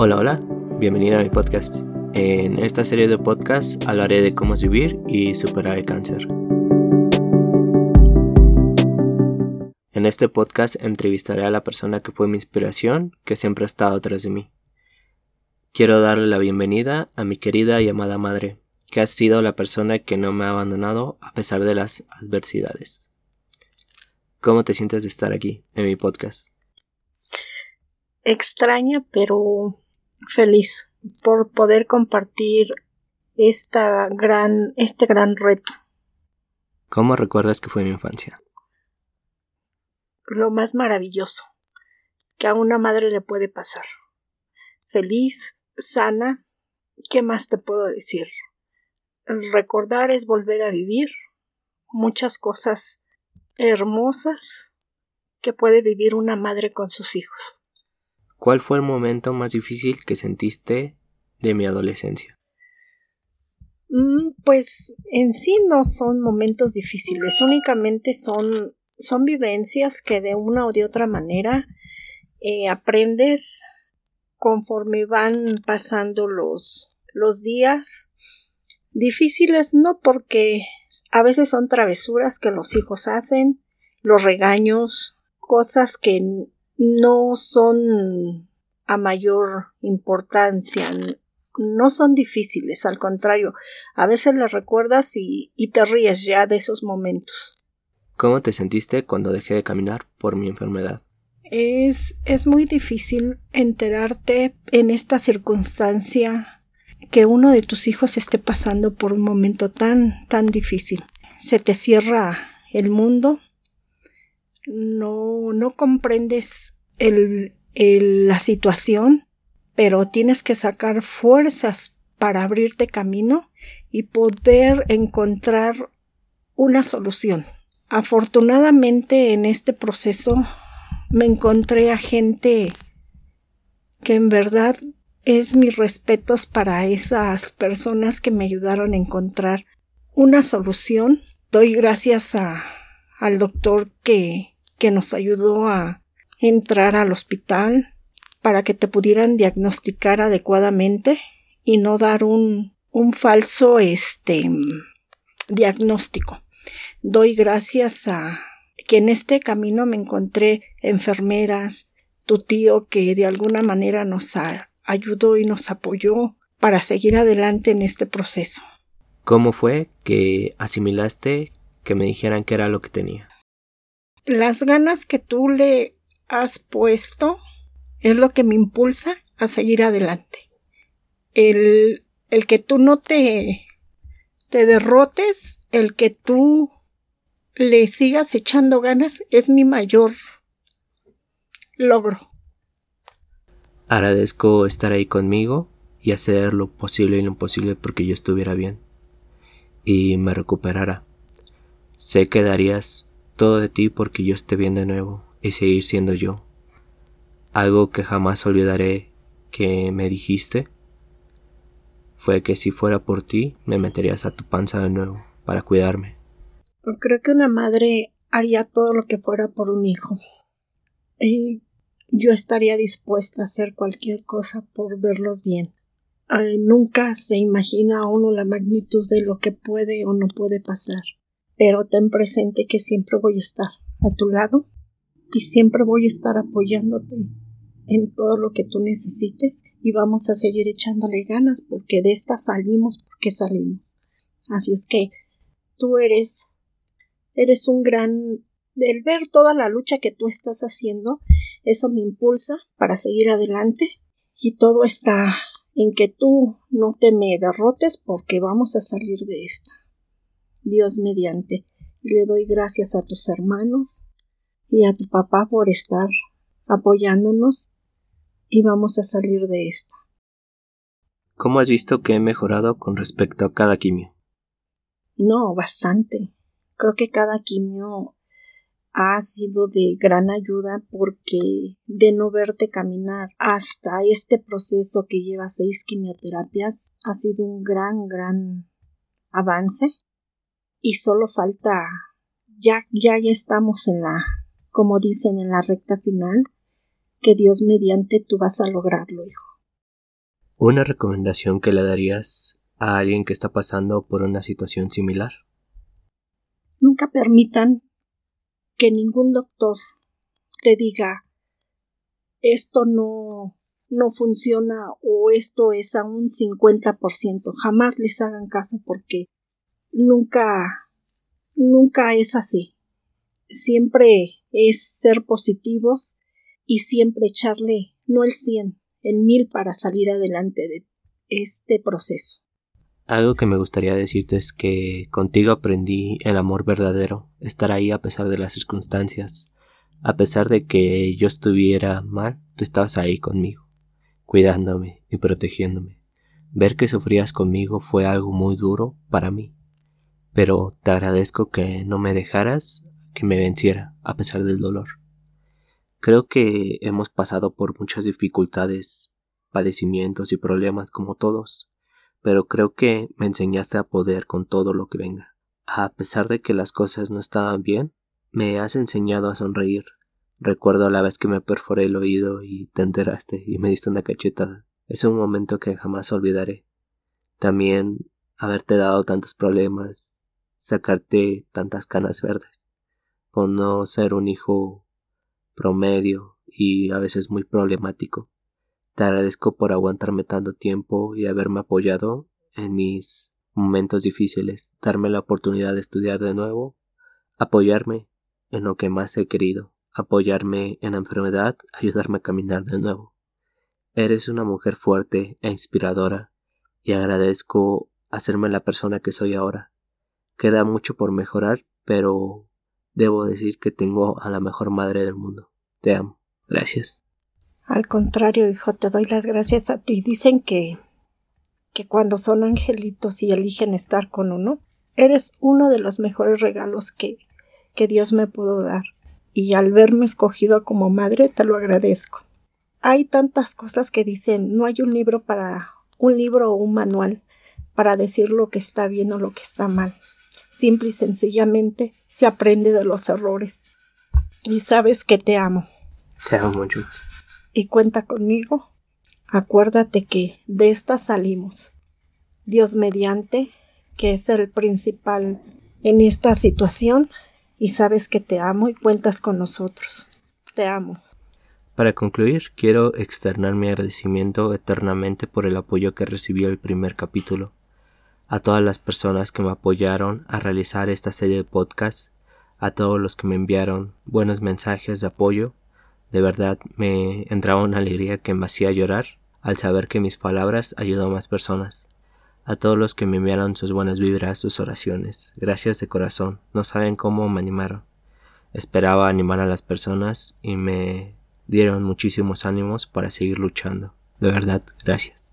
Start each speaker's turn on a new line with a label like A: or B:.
A: Hola, hola, bienvenido a mi podcast. En esta serie de podcasts hablaré de cómo vivir y superar el cáncer. En este podcast entrevistaré a la persona que fue mi inspiración, que siempre ha estado atrás de mí. Quiero darle la bienvenida a mi querida y amada madre, que ha sido la persona que no me ha abandonado a pesar de las adversidades. ¿Cómo te sientes de estar aquí, en mi podcast?
B: Extraña, pero feliz por poder compartir esta gran, este gran reto.
A: ¿Cómo recuerdas que fue mi infancia?
B: Lo más maravilloso que a una madre le puede pasar. Feliz, sana, ¿qué más te puedo decir? Recordar es volver a vivir muchas cosas hermosas que puede vivir una madre con sus hijos.
A: ¿Cuál fue el momento más difícil que sentiste de mi adolescencia?
B: Mm, pues en sí no son momentos difíciles, únicamente son, son vivencias que de una o de otra manera eh, aprendes conforme van pasando los, los días. Difíciles no porque a veces son travesuras que los hijos hacen, los regaños, cosas que no son a mayor importancia, no son difíciles, al contrario, a veces las recuerdas y, te ríes ya de esos momentos.
A: ¿Cómo te sentiste cuando dejé de caminar por mi enfermedad?
B: Es, es muy difícil enterarte en esta circunstancia que uno de tus hijos esté pasando por un momento tan, tan difícil. Se te cierra el mundo, no, no comprendes el, la situación, pero tienes que sacar fuerzas para abrirte camino y poder encontrar una solución. Afortunadamente en este proceso me encontré a gente que en verdad es mis respetos para esas personas que me ayudaron a encontrar una solución. Doy gracias a, al doctor que que nos ayudó a entrar al hospital para que te pudieran diagnosticar adecuadamente y no dar un, un falso este diagnóstico. Doy gracias a que en este camino me encontré enfermeras, tu tío que de alguna manera nos ayudó y nos apoyó para seguir adelante en este proceso.
A: ¿Cómo fue que asimilaste que me dijeran que era lo que tenía?
B: Las ganas que tú le has puesto es lo que me impulsa a seguir adelante. El, el que tú no te, te derrotes, el que tú le sigas echando ganas es mi mayor logro.
A: Agradezco estar ahí conmigo y hacer lo posible y lo imposible porque yo estuviera bien y me recuperara. Sé que darías todo de ti porque yo esté bien de nuevo y seguir siendo yo. Algo que jamás olvidaré que me dijiste fue que si fuera por ti me meterías a tu panza de nuevo para cuidarme.
B: Creo que una madre haría todo lo que fuera por un hijo. Y yo estaría dispuesta a hacer cualquier cosa por verlos bien. nunca se imagina a uno la magnitud de lo que puede o no puede pasar pero ten presente que siempre voy a estar a tu lado y siempre voy a estar apoyándote en todo lo que tú necesites y vamos a seguir echándole ganas porque de esta salimos porque salimos. Así es que tú eres eres un gran el ver toda la lucha que tú estás haciendo, eso me impulsa para seguir adelante y todo está en que tú no te me derrotes porque vamos a salir de esta. Dios mediante. le doy gracias a tus hermanos y a tu papá por estar apoyándonos y vamos a salir de esta.
A: ¿Cómo has visto que he mejorado con respecto a cada quimio?
B: No, bastante. Creo que cada quimio ha sido de gran ayuda porque de no verte caminar hasta este proceso que lleva seis quimioterapias ha sido un gran, gran avance y solo falta ya ya ya estamos en la como dicen en la recta final que Dios mediante tú vas a lograrlo hijo
A: Una recomendación que le darías a alguien que está pasando por una situación similar.
B: Nunca permitan que ningún doctor te diga esto no no funciona o esto es a un 50%. Jamás les hagan caso porque nunca, nunca es así. Siempre es ser positivos y siempre echarle no el 100, el 1000 para salir adelante de este proceso.
A: Algo que me gustaría decirte es que contigo aprendí el amor verdadero, estar ahí a pesar de las circunstancias, a pesar de que yo estuviera mal, tú estabas ahí conmigo cuidándome y protegiéndome. Ver que sufrías conmigo fue algo muy duro para mí, pero te agradezco que no me dejaras que me venciera a pesar del dolor. Creo que hemos pasado por muchas dificultades, padecimientos y problemas como todos, pero creo que me enseñaste a poder con todo lo que venga. A pesar de que las cosas no estaban bien, me has enseñado a sonreír, Recuerdo la vez que me perforé el oído y te enteraste y me diste una cachetada. Es un momento que jamás olvidaré. También haberte dado tantos problemas, sacarte tantas canas verdes, por no ser un hijo promedio y a veces muy problemático. Te agradezco por aguantarme tanto tiempo y haberme apoyado en mis momentos difíciles, darme la oportunidad de estudiar de nuevo, apoyarme en lo que más he querido, apoyarme en la enfermedad, ayudarme a caminar de nuevo. Eres una mujer fuerte e inspiradora y agradezco hacerme la persona que soy ahora. Queda mucho por mejorar, pero debo decir que tengo a la mejor madre del mundo. Te amo. Gracias.
B: Al contrario, hijo, te doy las gracias a ti. Dicen que que cuando son angelitos y eligen estar con uno, eres uno de los mejores regalos que, que Dios me pudo dar y al verme escogido como madre te lo agradezco. Hay tantas cosas que dicen no hay un libro para un libro o un manual para decir lo que está bien o lo que está mal. Simple y sencillamente se aprende de los errores. Y sabes que te amo.
A: Te amo mucho.
B: Y cuenta conmigo. Acuérdate que de esta salimos. Dios mediante, que es el principal en esta situación, y sabes que te amo y cuentas con nosotros. Te amo.
A: Para concluir, quiero externar mi agradecimiento eternamente por el apoyo que recibí el primer capítulo, a todas las personas que me apoyaron a realizar esta serie de podcasts, a todos los que me enviaron buenos mensajes de apoyo, de verdad me entraba una alegría que me hacía llorar al saber que mis palabras ayudan a más personas a todos los que me enviaron sus buenas vibras, sus oraciones. Gracias de corazón. No saben cómo me animaron. Esperaba animar a las personas y me dieron muchísimos ánimos para seguir luchando. De verdad, gracias.